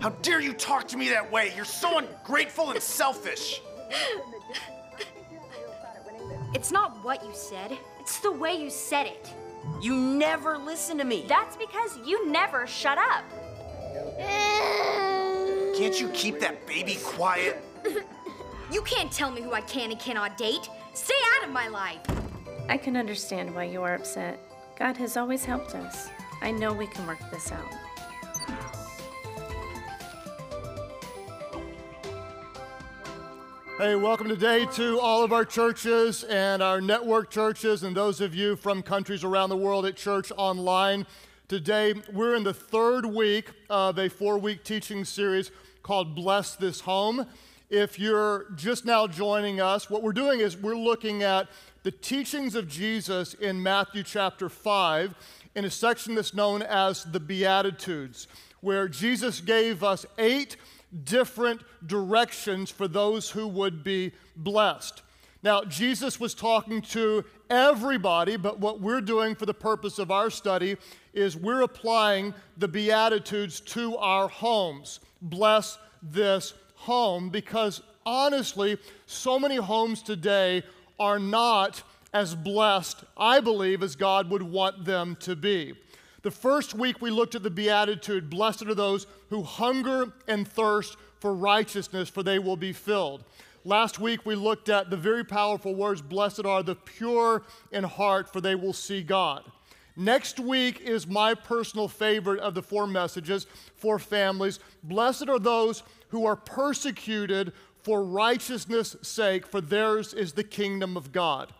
How dare you talk to me that way? You're so ungrateful and selfish. It's not what you said, it's the way you said it. You never listen to me. That's because you never shut up. Can't you keep that baby quiet? You can't tell me who I can and cannot date. Stay out of my life. I can understand why you are upset. God has always helped us. I know we can work this out. Hey, welcome today to all of our churches and our network churches, and those of you from countries around the world at Church Online. Today, we're in the third week of a four week teaching series called Bless This Home. If you're just now joining us, what we're doing is we're looking at the teachings of Jesus in Matthew chapter 5 in a section that's known as the Beatitudes, where Jesus gave us eight different directions for those who would be blessed. Now, Jesus was talking to everybody, but what we're doing for the purpose of our study is we're applying the Beatitudes to our homes. Bless this home because honestly, so many homes today are not as blessed, I believe, as God would want them to be. The first week we looked at the Beatitude Blessed are those who hunger and thirst for righteousness, for they will be filled. Last week we looked at the very powerful words Blessed are the pure in heart, for they will see God. Next week is my personal favorite of the four messages for families. Blessed are those who are persecuted for righteousness' sake, for theirs is the kingdom of God.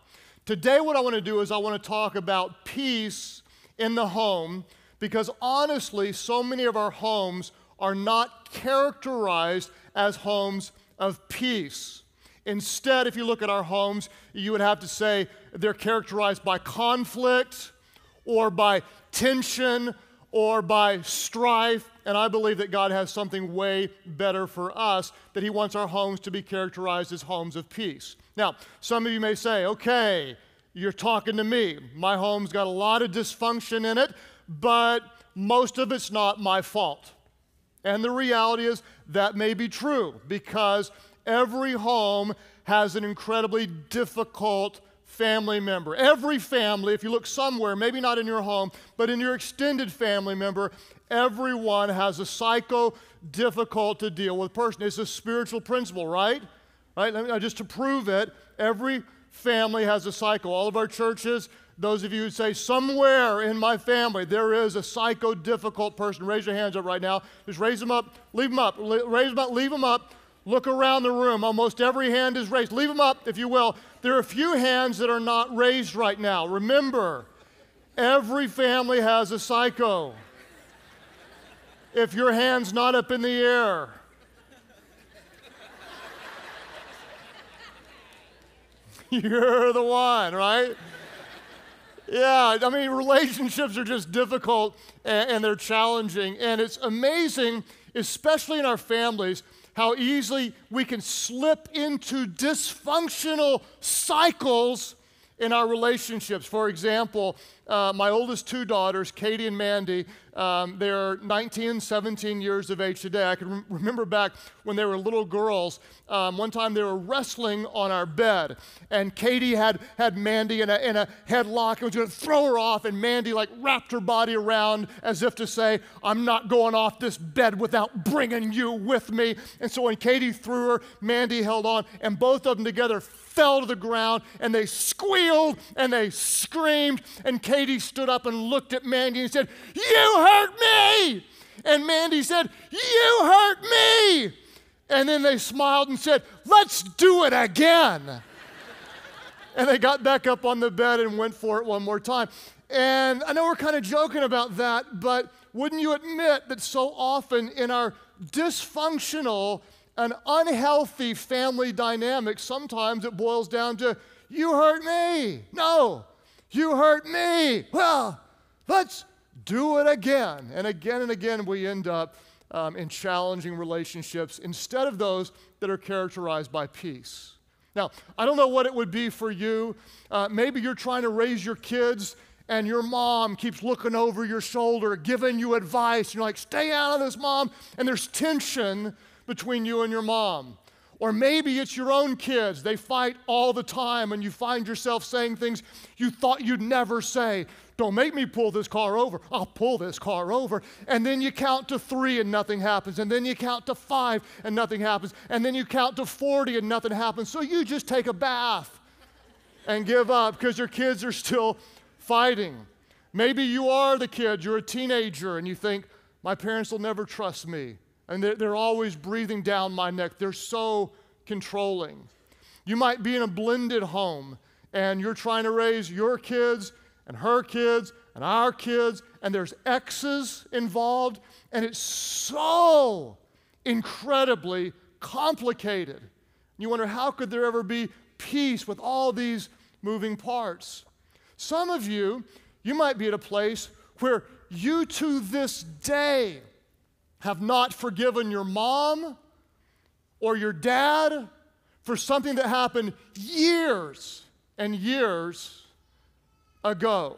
Today, what I want to do is I want to talk about peace in the home because honestly, so many of our homes are not characterized as homes of peace. Instead, if you look at our homes, you would have to say they're characterized by conflict or by tension or by strife. And I believe that God has something way better for us, that He wants our homes to be characterized as homes of peace. Now, some of you may say, okay, you're talking to me. My home's got a lot of dysfunction in it, but most of it's not my fault. And the reality is that may be true because every home has an incredibly difficult family member. Every family, if you look somewhere, maybe not in your home, but in your extended family member, everyone has a psycho, difficult to deal with person. It's a spiritual principle, right? Right? Uh, just to prove it, every family has a cycle. All of our churches, those of you who say, somewhere in my family there is a psycho difficult person, raise your hands up right now. Just raise them up, leave them up, raise them up, leave them up. Look around the room. Almost every hand is raised. Leave them up, if you will. There are a few hands that are not raised right now. Remember, every family has a psycho. If your hand's not up in the air, You're the one, right? Yeah, I mean, relationships are just difficult and, and, they're challenging. And it's amazing, especially in our families, how easily we can slip into dysfunctional cycles in our relationships. For example, uh, my oldest two daughters, Katie and Mandy, um, they're 19 and 17 years of age today. I can re- remember back when they were little girls. Um, one time they were wrestling on our bed, and Katie had, had Mandy in a, in a headlock and was going to throw her off, and Mandy like wrapped her body around as if to say, I'm not going off this bed without bringing you with me. And so when Katie threw her, Mandy held on, and both of them together fell to the ground, and they squealed and they screamed, and Katie Katie stood up and looked at Mandy and said, You hurt me! And Mandy said, You hurt me! And then they smiled and said, Let's do it again. and they got back up on the bed and went for it one more time. And I know we're kind of joking about that, but wouldn't you admit that so often in our dysfunctional and unhealthy family dynamics, sometimes it boils down to, you hurt me. No, you hurt me. Well, let's do it again. And again and again, we end up um, in challenging relationships instead of those that are characterized by peace. Now, I don't know what it would be for you. Uh, maybe you're trying to raise your kids and your mom keeps looking over your shoulder, giving you advice. You're like, stay out of this, mom. And there's tension between you and your mom. Or maybe it's your own kids. They fight all the time, and you find yourself saying things you thought you'd never say. Don't make me pull this car over. I'll pull this car over. And then you count to three and nothing happens. And then you count to five and nothing happens. And then you count to 40 and nothing happens. So you just take a bath and give up because your kids are still fighting. Maybe you are the kid, you're a teenager, and you think, my parents will never trust me. And they're, they're always breathing down my neck. They're so controlling. You might be in a blended home and you're trying to raise your kids and her kids and our kids, and there's exes involved, and it's so incredibly complicated. You wonder how could there ever be peace with all these moving parts? Some of you, you might be at a place where you to this day have not forgiven your mom or your dad for something that happened years and years ago.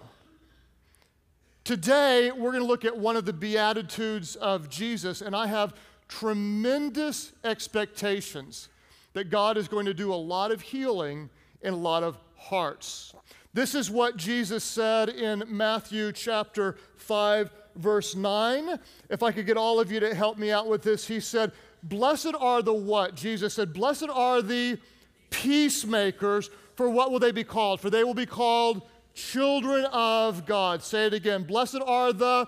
Today, we're going to look at one of the Beatitudes of Jesus, and I have tremendous expectations that God is going to do a lot of healing in a lot of hearts. This is what Jesus said in Matthew chapter 5, verse 9. If I could get all of you to help me out with this, he said, Blessed are the what? Jesus said, Blessed are the peacemakers, for what will they be called? For they will be called children of God. Say it again. Blessed are the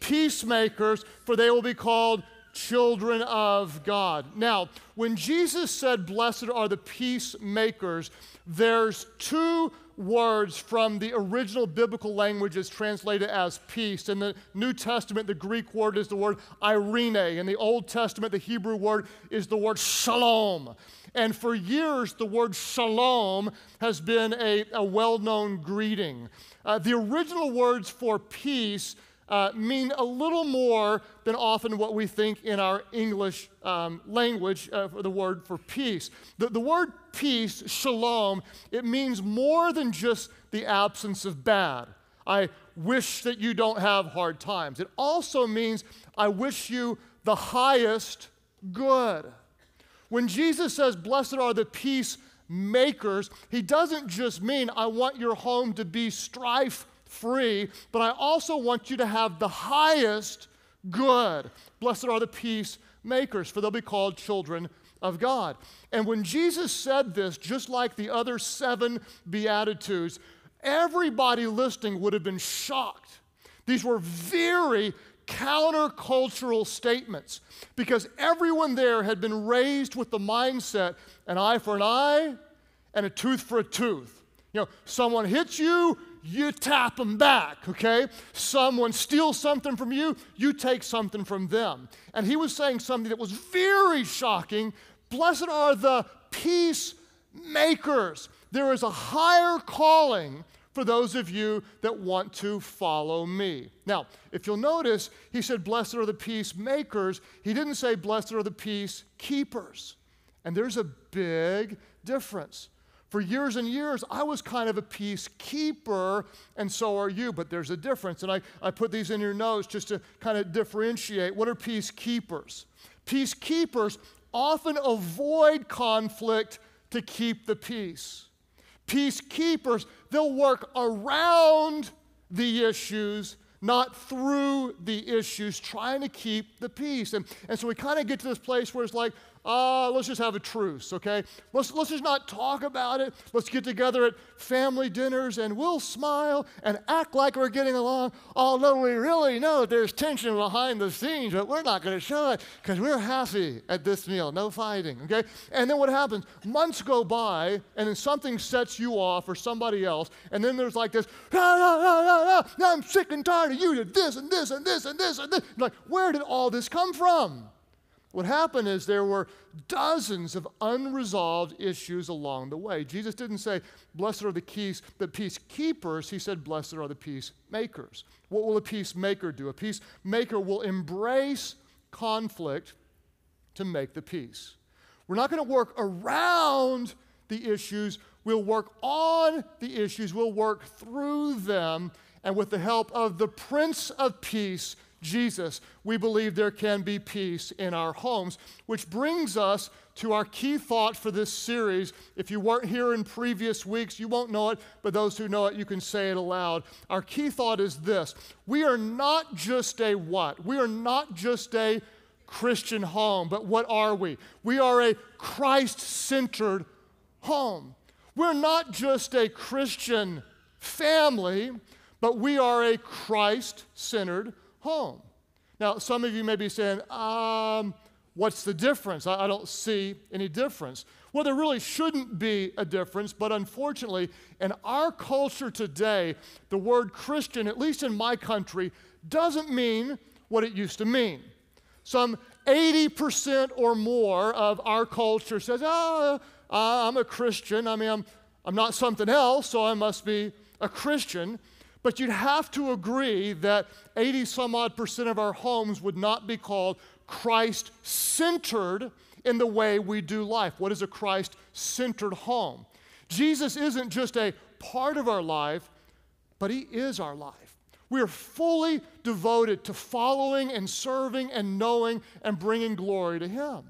peacemakers, for they will be called children of God. Now, when Jesus said, Blessed are the peacemakers, there's two words from the original biblical languages translated as peace. In the New Testament, the Greek word is the word eirene. In the Old Testament, the Hebrew word is the word shalom. And for years, the word shalom has been a, a well known greeting. Uh, the original words for peace uh, mean a little more than often what we think in our English um, language uh, for the word for peace. The, the word peace, shalom, it means more than just the absence of bad. I wish that you don't have hard times. It also means I wish you the highest good. When Jesus says, Blessed are the peacemakers, he doesn't just mean I want your home to be strife free, but I also want you to have the highest good. Blessed are the peacemakers, for they'll be called children of God. And when Jesus said this, just like the other seven Beatitudes, everybody listening would have been shocked. These were very countercultural statements because everyone there had been raised with the mindset an eye for an eye and a tooth for a tooth. You know, someone hits you, you tap them back, okay? Someone steals something from you, you take something from them. And he was saying something that was very shocking. Blessed are the peacemakers. There is a higher calling for those of you that want to follow me. Now, if you'll notice, he said, Blessed are the peacemakers. He didn't say, Blessed are the peacekeepers. And there's a big difference. For years and years, I was kind of a peacekeeper, and so are you, but there's a difference. And I, I put these in your notes just to kind of differentiate. What are peacekeepers? Peacekeepers often avoid conflict to keep the peace. Peacekeepers, they'll work around the issues, not through the issues, trying to keep the peace. And, and so we kind of get to this place where it's like, uh, let's just have a truce, okay? Let's, let's just not talk about it. Let's get together at family dinners and we'll smile and act like we're getting along, although we really know there's tension behind the scenes, but we're not going to show it because we're happy at this meal, no fighting, okay? And then what happens? Months go by and then something sets you off or somebody else, and then there's like this, ah, ah, ah, I'm sick and tired of you, did this and this and this and this and this. Like, where did all this come from? What happened is there were dozens of unresolved issues along the way. Jesus didn't say, Blessed are the keys, the peacekeepers. He said, Blessed are the peacemakers. What will a peacemaker do? A peacemaker will embrace conflict to make the peace. We're not going to work around the issues, we'll work on the issues, we'll work through them. And with the help of the Prince of Peace, Jesus, we believe there can be peace in our homes, which brings us to our key thought for this series. If you weren't here in previous weeks, you won't know it, but those who know it, you can say it aloud. Our key thought is this We are not just a what? We are not just a Christian home, but what are we? We are a Christ centered home. We're not just a Christian family, but we are a Christ centered home. Now, some of you may be saying, um, what's the difference? I, I don't see any difference. Well, there really shouldn't be a difference, but unfortunately, in our culture today, the word Christian, at least in my country, doesn't mean what it used to mean. Some 80% or more of our culture says, oh, I'm a Christian. I mean, I'm, I'm not something else, so I must be a Christian. But you'd have to agree that 80 some odd percent of our homes would not be called Christ centered in the way we do life. What is a Christ centered home? Jesus isn't just a part of our life, but He is our life. We are fully devoted to following and serving and knowing and bringing glory to Him.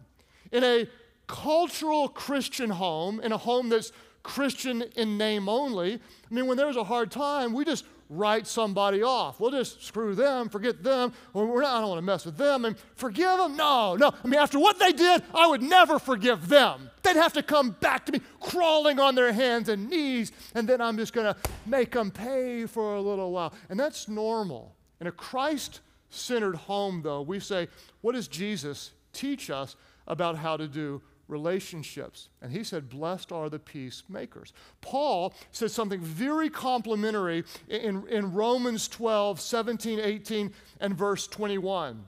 In a cultural Christian home, in a home that's Christian in name only, I mean, when there's a hard time, we just write somebody off. We'll just screw them, forget them. We're not, I don't want to mess with them and forgive them. No, no. I mean, after what they did, I would never forgive them. They'd have to come back to me crawling on their hands and knees, and then I'm just going to make them pay for a little while. And that's normal. In a Christ centered home, though, we say, what does Jesus teach us about how to do relationships. And he said, Blessed are the peacemakers. Paul said something very complimentary in, in Romans 12, 17, 18, and verse 21.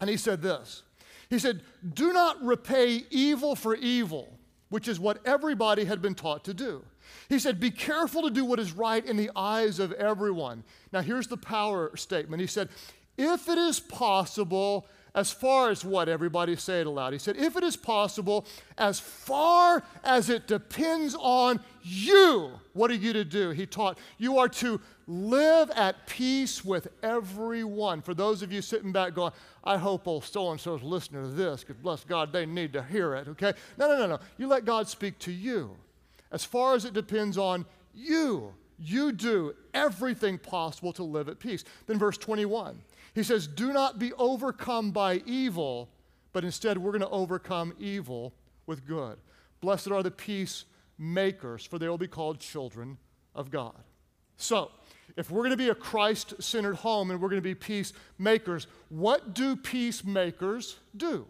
And he said this He said, Do not repay evil for evil, which is what everybody had been taught to do. He said, Be careful to do what is right in the eyes of everyone. Now, here's the power statement. He said, If it is possible, as far as what? Everybody say it aloud. He said, if it is possible, as far as it depends on you, what are you to do? He taught, you are to live at peace with everyone. For those of you sitting back going, I hope old so and so's listening to this, because bless God, they need to hear it, okay? No, no, no, no. You let God speak to you. As far as it depends on you, you do everything possible to live at peace. Then, verse 21. He says, Do not be overcome by evil, but instead we're going to overcome evil with good. Blessed are the peacemakers, for they will be called children of God. So, if we're going to be a Christ centered home and we're going to be peacemakers, what do peacemakers do?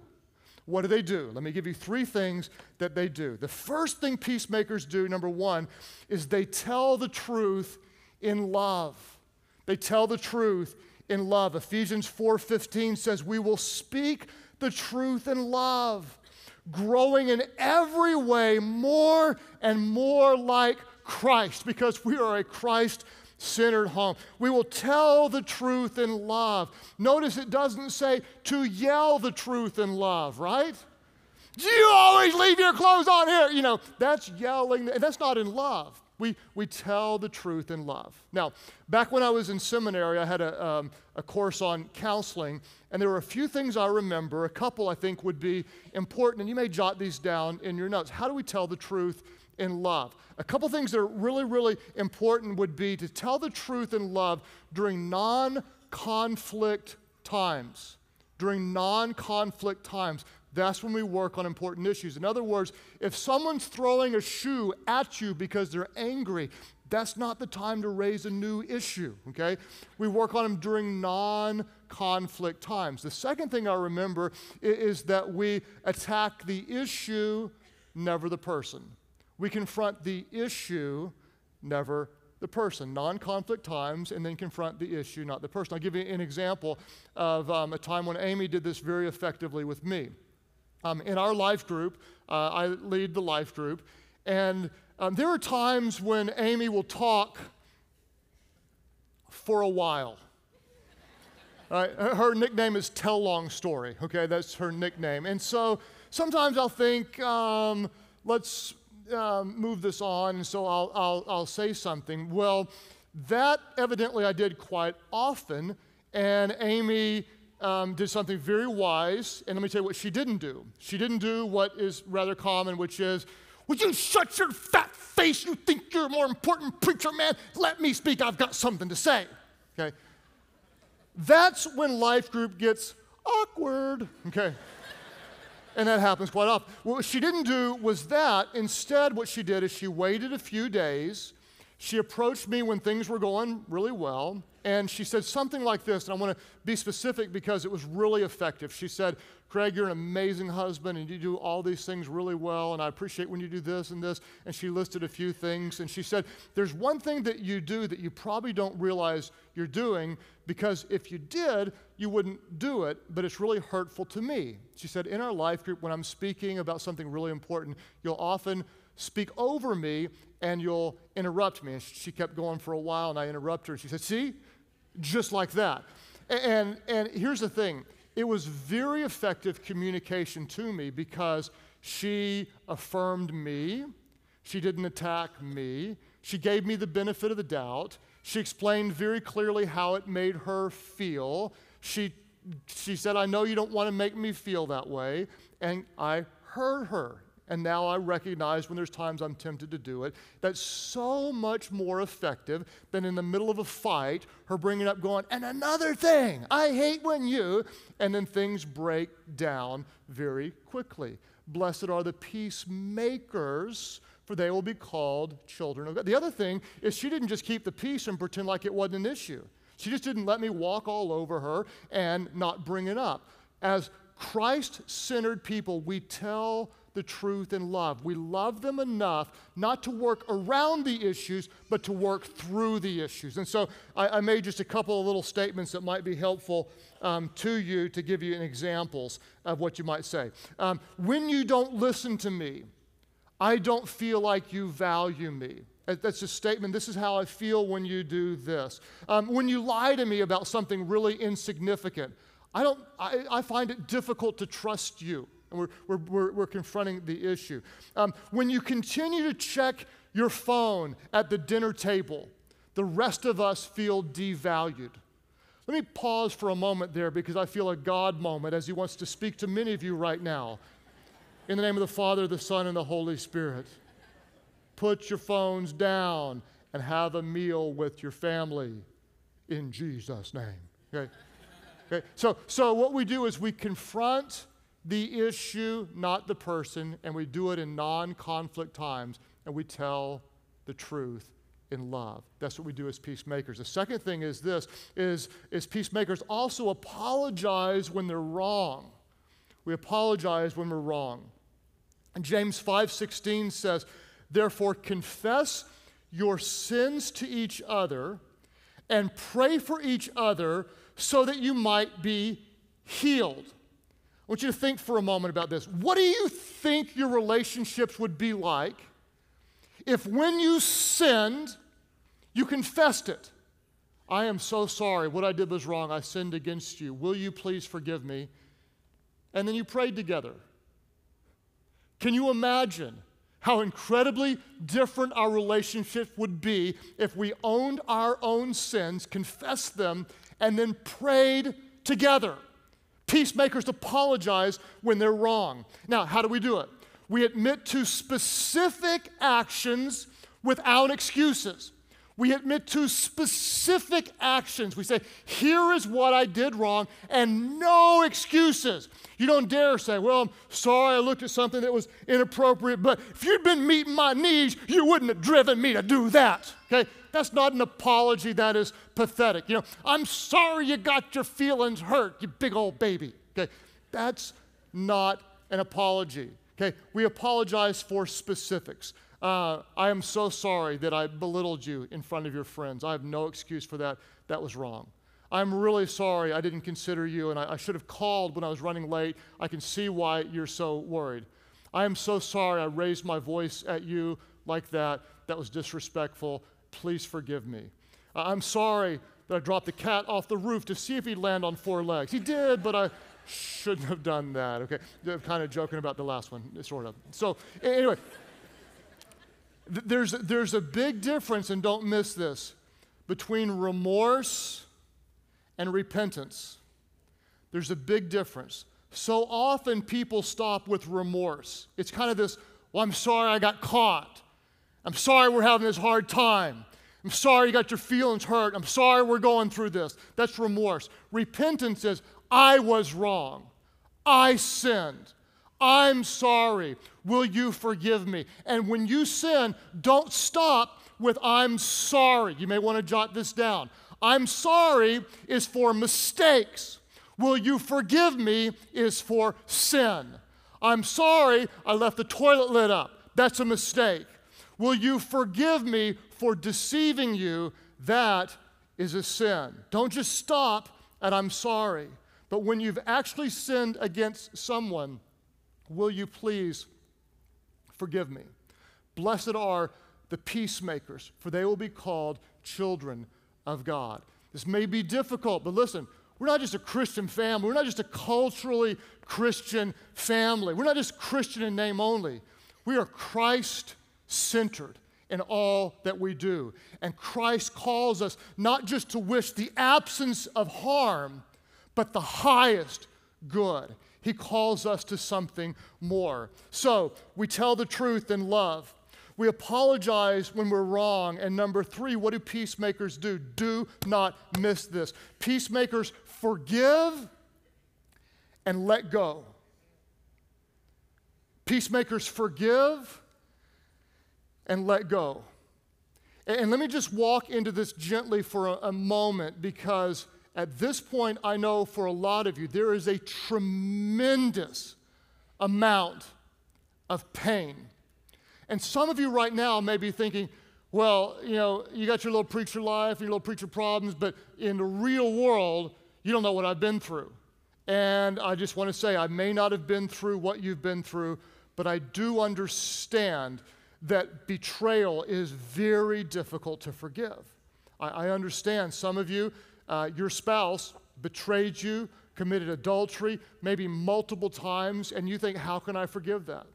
What do they do? Let me give you three things that they do. The first thing peacemakers do, number one, is they tell the truth in love. They tell the truth in love. Ephesians 4:15 says we will speak the truth in love, growing in every way more and more like Christ because we are a Christ centered home. We will tell the truth in love. Notice it doesn't say to yell the truth in love, right? You always leave your clothes on here? You know, that's yelling, that's not in love. We, we tell the truth in love. Now, back when I was in seminary, I had a, um, a course on counseling, and there were a few things I remember. A couple I think would be important, and you may jot these down in your notes. How do we tell the truth in love? A couple things that are really, really important would be to tell the truth in love during non conflict times. During non conflict times. That's when we work on important issues. In other words, if someone's throwing a shoe at you because they're angry, that's not the time to raise a new issue, okay? We work on them during non conflict times. The second thing I remember is that we attack the issue, never the person. We confront the issue, never the person. Non conflict times, and then confront the issue, not the person. I'll give you an example of um, a time when Amy did this very effectively with me. Um, in our life group, uh, I lead the life group, and um, there are times when Amy will talk for a while. her nickname is Tell Long Story, okay? That's her nickname. And so sometimes I'll think, um, let's um, move this on, and so I'll, I'll, I'll say something. Well, That evidently I did quite often, and Amy um, did something very wise. And let me tell you what she didn't do. She didn't do what is rather common, which is, Would you shut your fat face? You think you're a more important preacher, man? Let me speak. I've got something to say. Okay? That's when life group gets awkward. Okay? and that happens quite often. What she didn't do was that. Instead, what she did is she waited a few days. She approached me when things were going really well. And she said something like this, and I want to be specific because it was really effective. She said, Craig, you're an amazing husband and you do all these things really well, and I appreciate when you do this and this. And she listed a few things, and she said, There's one thing that you do that you probably don't realize you're doing because if you did, you wouldn't do it, but it's really hurtful to me. She said, In our life group, when I'm speaking about something really important, you'll often speak over me and you'll interrupt me. And she kept going for a while, and I interrupted her. She said, See, just like that. And, and here's the thing it was very effective communication to me because she affirmed me, she didn't attack me, she gave me the benefit of the doubt, she explained very clearly how it made her feel. She, she said, I know you don't want to make me feel that way. And I heard her and now I recognize when there's times I'm tempted to do it. That's so much more effective than in the middle of a fight, her bringing up, going, and another thing, I hate when you, and then things break down very quickly. Blessed are the peacemakers, for they will be called children of God. The other thing is, she didn't just keep the peace and pretend like it wasn't an issue. She just didn't let me walk all over her and not bring it up. As Christ centered people, we tell the truth and love. We love them enough not to work around the issues, but to work through the issues. And so I, I made just a couple of little statements that might be helpful um, to you to give you examples of what you might say. Um, when you don't listen to me, I don't feel like you value me. That's a statement. This is how I feel when you do this. Um, when you lie to me about something really insignificant, I, don't, I, I find it difficult to trust you and we're, we're, we're, we're confronting the issue. Um, when you continue to check your phone at the dinner table, the rest of us feel devalued. Let me pause for a moment there because I feel a God moment as He wants to speak to many of you right now. In the name of the Father, the Son, and the Holy Spirit, put your phones down and have a meal with your family in Jesus' name. Okay? okay? So, so, what we do is we confront the issue, not the person, and we do it in non conflict times, and we tell the truth in love. That's what we do as peacemakers. The second thing is this is, is peacemakers also apologize when they're wrong. We apologize when we're wrong. And James 5:16 says, "Therefore confess your sins to each other and pray for each other so that you might be healed." I want you to think for a moment about this. What do you think your relationships would be like if when you sinned, you confessed it? I am so sorry. What I did was wrong. I sinned against you. Will you please forgive me? And then you prayed together. Can you imagine how incredibly different our relationship would be if we owned our own sins, confessed them, and then prayed together? Peacemakers apologize when they're wrong. Now, how do we do it? We admit to specific actions without excuses. We admit to specific actions. We say, here is what I did wrong, and no excuses. You don't dare say, well, I'm sorry I looked at something that was inappropriate, but if you'd been meeting my needs, you wouldn't have driven me to do that. Okay? That's not an apology, that is pathetic. You know, I'm sorry you got your feelings hurt, you big old baby. Okay? That's not an apology. Okay? We apologize for specifics. Uh, I am so sorry that I belittled you in front of your friends. I have no excuse for that. That was wrong. I'm really sorry I didn't consider you, and I, I should have called when I was running late. I can see why you're so worried. I am so sorry I raised my voice at you like that. That was disrespectful. Please forgive me. I'm sorry that I dropped the cat off the roof to see if he'd land on four legs. He did, but I shouldn't have done that. Okay, I'm kind of joking about the last one, sort of. So, anyway, there's, there's a big difference, and don't miss this, between remorse and repentance. There's a big difference. So often people stop with remorse. It's kind of this, well, I'm sorry I got caught. I'm sorry we're having this hard time. I'm sorry you got your feelings hurt. I'm sorry we're going through this. That's remorse. Repentance is, I was wrong. I sinned. I'm sorry. Will you forgive me? And when you sin, don't stop with I'm sorry. You may want to jot this down. I'm sorry is for mistakes. Will you forgive me is for sin. I'm sorry I left the toilet lid up. That's a mistake. Will you forgive me for deceiving you? That is a sin. Don't just stop at I'm sorry. But when you've actually sinned against someone, will you please forgive me? Blessed are the peacemakers, for they will be called children of God. This may be difficult, but listen, we're not just a Christian family. We're not just a culturally Christian family. We're not just Christian in name only. We are Christ centered in all that we do. And Christ calls us not just to wish the absence of harm, but the highest good. He calls us to something more. So we tell the truth in love. We apologize when we're wrong. And number three, what do peacemakers do? Do not miss this. Peacemakers forgive and let go. Peacemakers forgive and let go. And let me just walk into this gently for a, a moment because at this point, I know for a lot of you, there is a tremendous amount of pain. And some of you right now may be thinking, well, you know, you got your little preacher life, and your little preacher problems, but in the real world, you don't know what I've been through. And I just want to say, I may not have been through what you've been through, but I do understand that betrayal is very difficult to forgive. I, I understand some of you, uh, your spouse betrayed you, committed adultery, maybe multiple times, and you think, how can I forgive that?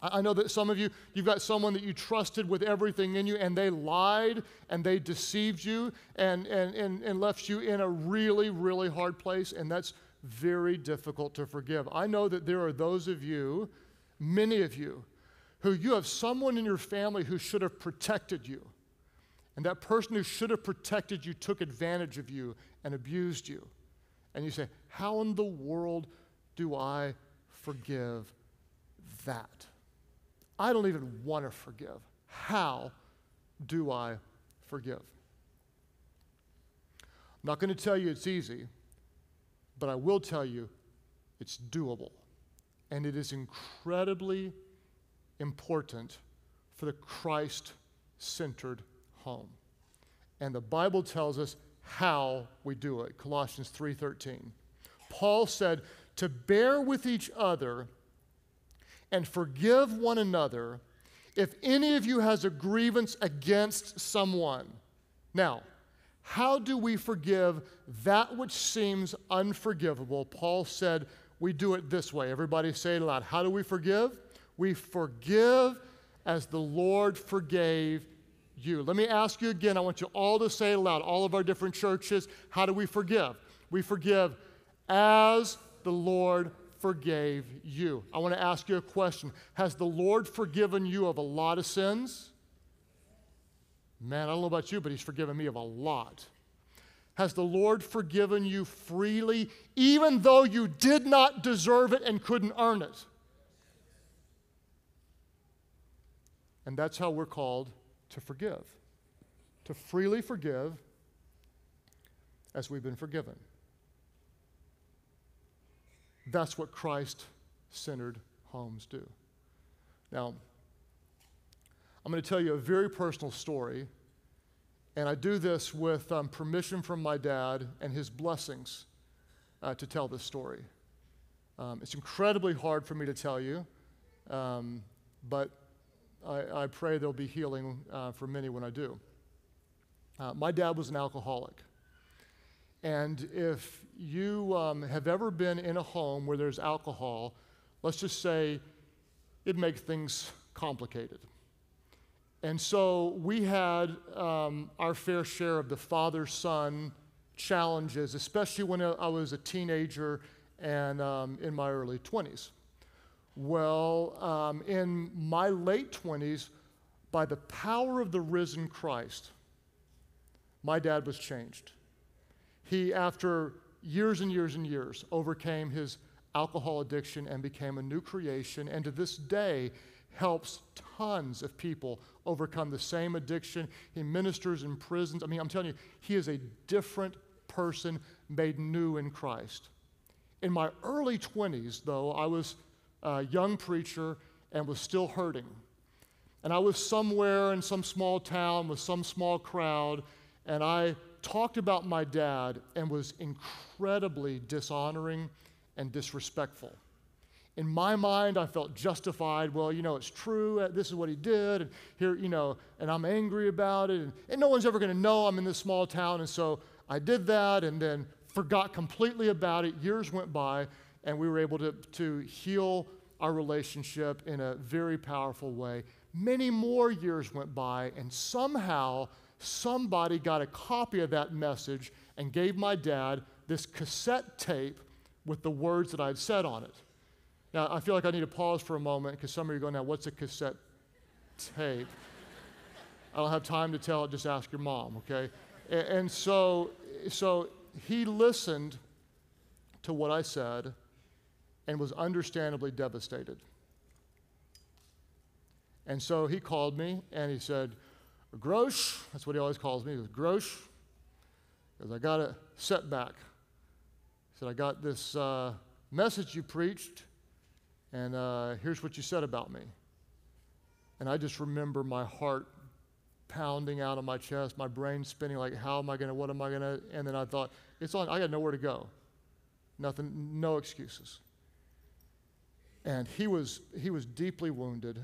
I know that some of you, you've got someone that you trusted with everything in you, and they lied and they deceived you and, and, and, and left you in a really, really hard place, and that's very difficult to forgive. I know that there are those of you, many of you, who you have someone in your family who should have protected you. And that person who should have protected you took advantage of you and abused you. And you say, How in the world do I forgive that? I don't even want to forgive. How do I forgive? I'm not going to tell you it's easy, but I will tell you it's doable. And it is incredibly important for the Christ centered home. And the Bible tells us how we do it. Colossians 3:13. Paul said, "To bear with each other and forgive one another if any of you has a grievance against someone." Now, how do we forgive that which seems unforgivable? Paul said, we do it this way. Everybody say it aloud. How do we forgive? We forgive as the Lord forgave you. Let me ask you again. I want you all to say it aloud, all of our different churches. How do we forgive? We forgive as the Lord forgave you. I want to ask you a question Has the Lord forgiven you of a lot of sins? Man, I don't know about you, but He's forgiven me of a lot. Has the Lord forgiven you freely, even though you did not deserve it and couldn't earn it? And that's how we're called to forgive, to freely forgive as we've been forgiven. That's what Christ centered homes do. Now, I'm going to tell you a very personal story, and I do this with um, permission from my dad and his blessings uh, to tell this story. Um, it's incredibly hard for me to tell you, um, but I, I pray there'll be healing uh, for many when I do. Uh, my dad was an alcoholic. And if you um, have ever been in a home where there's alcohol, let's just say it makes things complicated. And so we had um, our fair share of the father son challenges, especially when I was a teenager and um, in my early 20s. Well, um, in my late 20s, by the power of the risen Christ, my dad was changed. He, after years and years and years, overcame his alcohol addiction and became a new creation, and to this day helps tons of people overcome the same addiction. He ministers in prisons. I mean, I'm telling you, he is a different person made new in Christ. In my early 20s, though, I was a young preacher and was still hurting. And I was somewhere in some small town with some small crowd, and I talked about my dad and was incredibly dishonoring and disrespectful. In my mind, I felt justified. Well, you know, it's true. Uh, this is what he did. And here, you know, and I'm angry about it. And, and no one's ever going to know I'm in this small town. And so I did that and then forgot completely about it. Years went by, and we were able to, to heal our relationship in a very powerful way. Many more years went by, and somehow somebody got a copy of that message and gave my dad this cassette tape with the words that I'd said on it. Now, I feel like I need to pause for a moment because some of you are going, now, what's a cassette tape? I don't have time to tell it, just ask your mom, okay? And, and so, so he listened to what I said and was understandably devastated. And so he called me and he said, Grosh, that's what he always calls me, he goes, Grosh, because I got a setback. He said, I got this uh, message you preached, and uh, here's what you said about me. And I just remember my heart pounding out of my chest, my brain spinning like, how am I going to, what am I going to, and then I thought, it's on, I got nowhere to go. Nothing, no excuses. And he was, he was deeply wounded.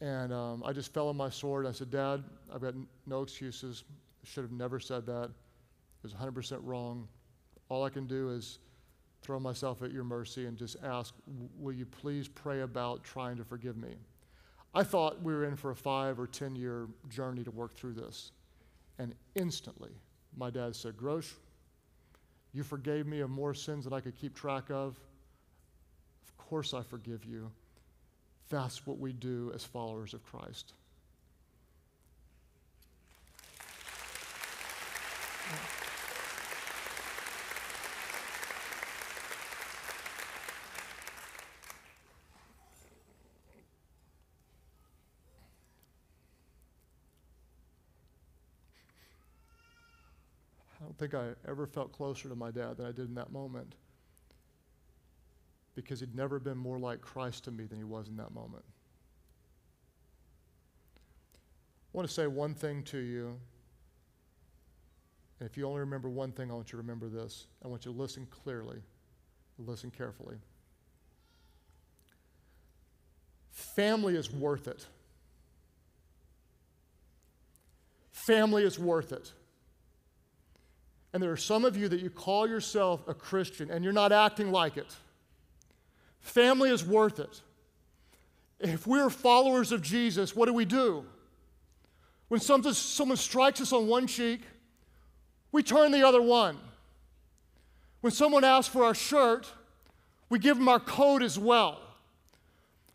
And um, I just fell on my sword. I said, Dad, I've got n- no excuses. Should have never said that. It was 100% wrong. All I can do is throw myself at your mercy and just ask, will you please pray about trying to forgive me? I thought we were in for a five or 10 year journey to work through this. And instantly, my dad said, Grosh, you forgave me of more sins than I could keep track of. Of course, I forgive you. That's what we do as followers of Christ. I don't think I ever felt closer to my dad than I did in that moment because he'd never been more like Christ to me than he was in that moment. I want to say one thing to you. And if you only remember one thing, I want you to remember this. I want you to listen clearly, listen carefully. Family is worth it. Family is worth it. And there are some of you that you call yourself a Christian and you're not acting like it. Family is worth it. If we're followers of Jesus, what do we do? When someone, someone strikes us on one cheek, we turn the other one. When someone asks for our shirt, we give them our coat as well.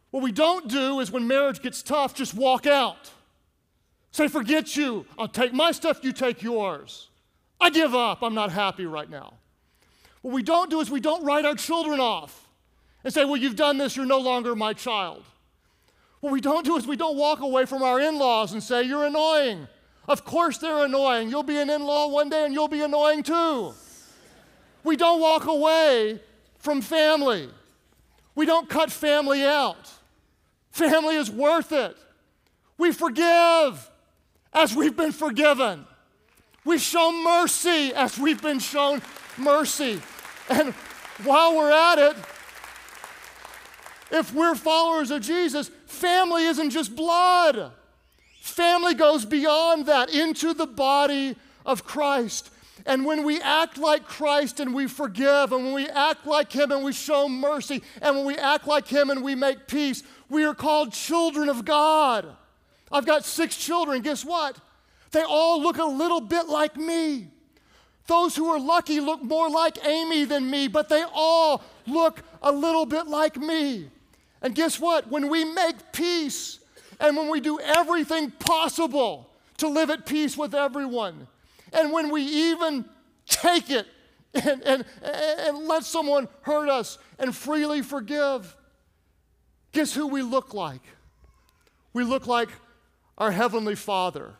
What we don't do is when marriage gets tough, just walk out. Say, forget you. I'll take my stuff, you take yours. I give up. I'm not happy right now. What we don't do is we don't write our children off and say, Well, you've done this, you're no longer my child. What we don't do is we don't walk away from our in laws and say, You're annoying. Of course they're annoying. You'll be an in law one day and you'll be annoying too. We don't walk away from family. We don't cut family out. Family is worth it. We forgive as we've been forgiven. We show mercy as we've been shown mercy. And while we're at it, if we're followers of Jesus, family isn't just blood. Family goes beyond that into the body of Christ. And when we act like Christ and we forgive, and when we act like Him and we show mercy, and when we act like Him and we make peace, we are called children of God. I've got six children. Guess what? They all look a little bit like me. Those who are lucky look more like Amy than me, but they all look a little bit like me. And guess what? When we make peace and when we do everything possible to live at peace with everyone, and when we even take it and, and, and let someone hurt us and freely forgive, guess who we look like? We look like our Heavenly Father,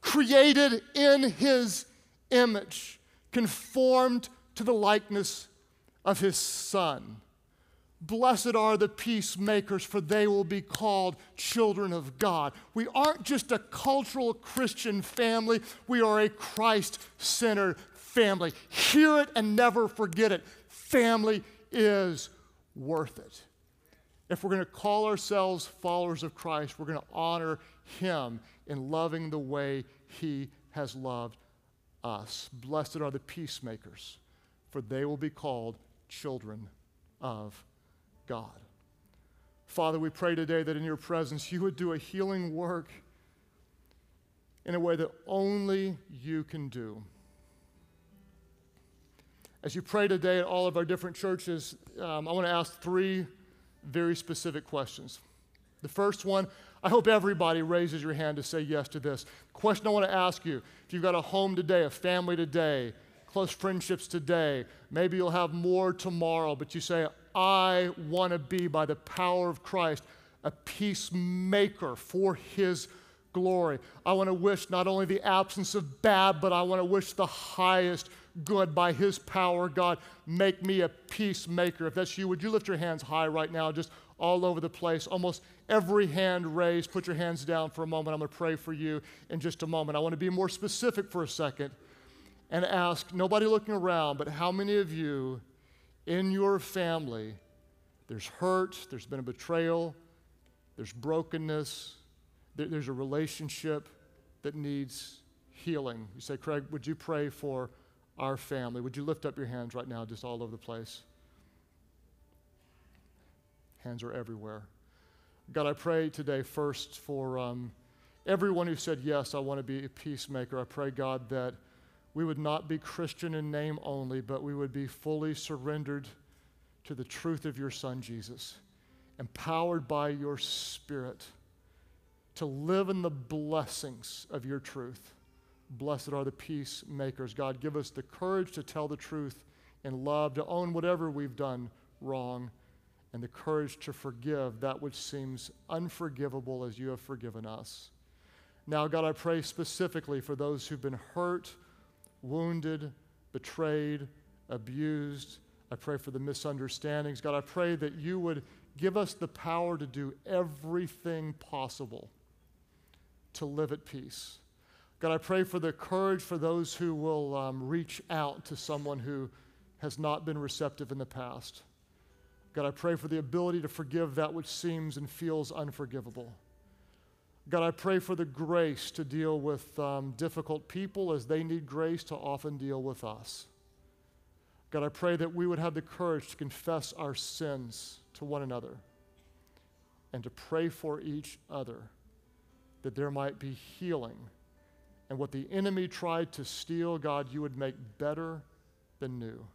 created in His image, conformed to the likeness of His Son. Blessed are the peacemakers, for they will be called children of God. We aren't just a cultural Christian family, we are a Christ centered family. Hear it and never forget it. Family is worth it. If we're going to call ourselves followers of Christ, we're going to honor Him in loving the way He has loved us. Blessed are the peacemakers, for they will be called children of God. Father, we pray today that in your presence you would do a healing work in a way that only you can do. As you pray today at all of our different churches, um, I want to ask three very specific questions. The first one, I hope everybody raises your hand to say yes to this. Question I want to ask you if you've got a home today, a family today, close friendships today, maybe you'll have more tomorrow, but you say, I want to be, by the power of Christ, a peacemaker for His glory. I want to wish not only the absence of bad, but I want to wish the highest good by His power. God, make me a peacemaker. If that's you, would you lift your hands high right now, just all over the place? Almost every hand raised. Put your hands down for a moment. I'm going to pray for you in just a moment. I want to be more specific for a second and ask nobody looking around, but how many of you in your family there's hurt, there's been a betrayal, there's brokenness, there's a relationship that needs healing? You say, Craig, would you pray for our family. Would you lift up your hands right now, just all over the place? Hands are everywhere. God, I pray today first for um, everyone who said, Yes, I want to be a peacemaker. I pray, God, that we would not be Christian in name only, but we would be fully surrendered to the truth of your Son, Jesus, empowered by your Spirit to live in the blessings of your truth. Blessed are the peacemakers. God, give us the courage to tell the truth in love, to own whatever we've done wrong, and the courage to forgive that which seems unforgivable as you have forgiven us. Now, God, I pray specifically for those who've been hurt, wounded, betrayed, abused. I pray for the misunderstandings. God, I pray that you would give us the power to do everything possible to live at peace. God, I pray for the courage for those who will um, reach out to someone who has not been receptive in the past. God, I pray for the ability to forgive that which seems and feels unforgivable. God, I pray for the grace to deal with um, difficult people as they need grace to often deal with us. God, I pray that we would have the courage to confess our sins to one another and to pray for each other that there might be healing and what the enemy tried to steal, God, you would make better than new.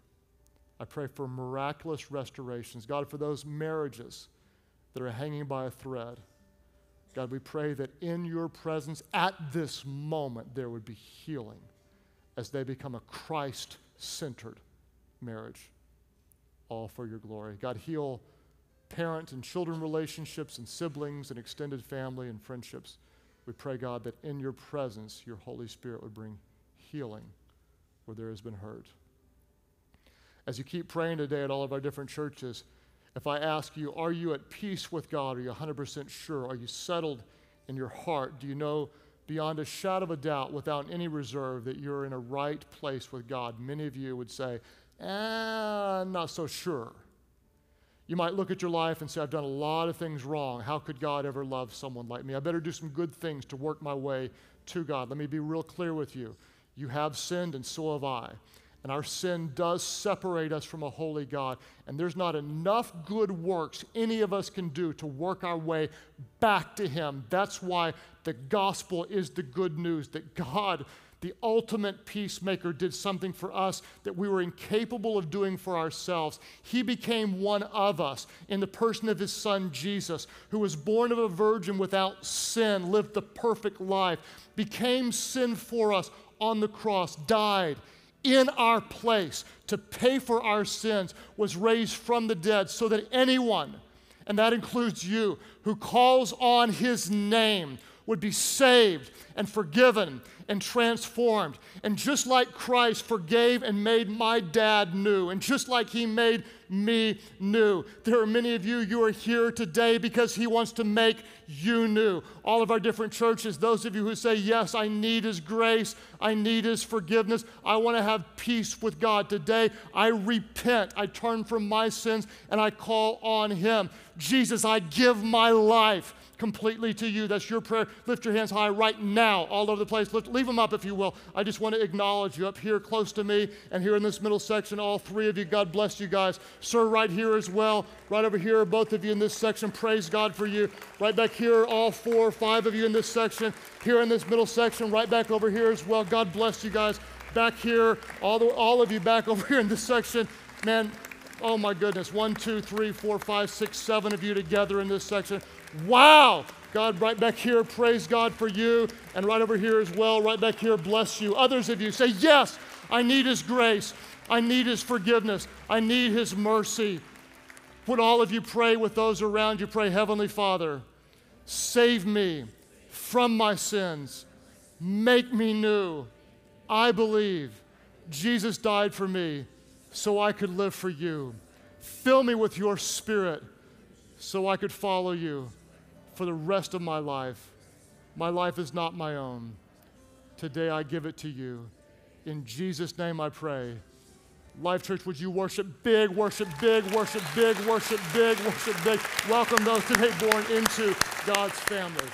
I pray for miraculous restorations. God, for those marriages that are hanging by a thread. God, we pray that in your presence at this moment there would be healing as they become a Christ centered marriage, all for your glory. God, heal parent and children relationships and siblings and extended family and friendships. We pray, God, that in your presence, your Holy Spirit would bring healing where there has been hurt. As you keep praying today at all of our different churches, if I ask you, are you at peace with God? Are you 100% sure? Are you settled in your heart? Do you know beyond a shadow of a doubt, without any reserve, that you're in a right place with God? Many of you would say, eh, I'm not so sure. You might look at your life and say, I've done a lot of things wrong. How could God ever love someone like me? I better do some good things to work my way to God. Let me be real clear with you. You have sinned, and so have I. And our sin does separate us from a holy God. And there's not enough good works any of us can do to work our way back to Him. That's why the gospel is the good news that God, the ultimate peacemaker, did something for us that we were incapable of doing for ourselves. He became one of us in the person of His Son Jesus, who was born of a virgin without sin, lived the perfect life, became sin for us on the cross, died in our place to pay for our sins, was raised from the dead so that anyone, and that includes you, who calls on his name would be saved and forgiven and transformed. And just like Christ forgave and made my dad new, and just like he made me new, there are many of you, you are here today because he wants to make you new. All of our different churches, those of you who say, Yes, I need his grace, I need his forgiveness, I want to have peace with God. Today, I repent, I turn from my sins, and I call on him. Jesus, I give my life completely to you. That's your prayer. Lift your hands high right now, all over the place. Lift, leave them up if you will. I just want to acknowledge you up here close to me and here in this middle section, all three of you. God bless you guys. Sir, right here as well. Right over here, both of you in this section. Praise God for you. Right back here, all four five of you in this section. Here in this middle section, right back over here as well. God bless you guys. Back here, all, the, all of you back over here in this section. Man, oh my goodness. One, two, three, four, five, six, seven of you together in this section. Wow. God, right back here, praise God for you. And right over here as well, right back here, bless you. Others of you say, Yes, I need His grace. I need His forgiveness. I need His mercy. Would all of you pray with those around you? Pray, Heavenly Father, save me from my sins. Make me new. I believe Jesus died for me so I could live for you. Fill me with your spirit so I could follow you for the rest of my life. My life is not my own. Today I give it to you. In Jesus' name I pray. Life Church, would you worship big, worship big, worship big, worship big, worship big? Welcome those today born into God's family.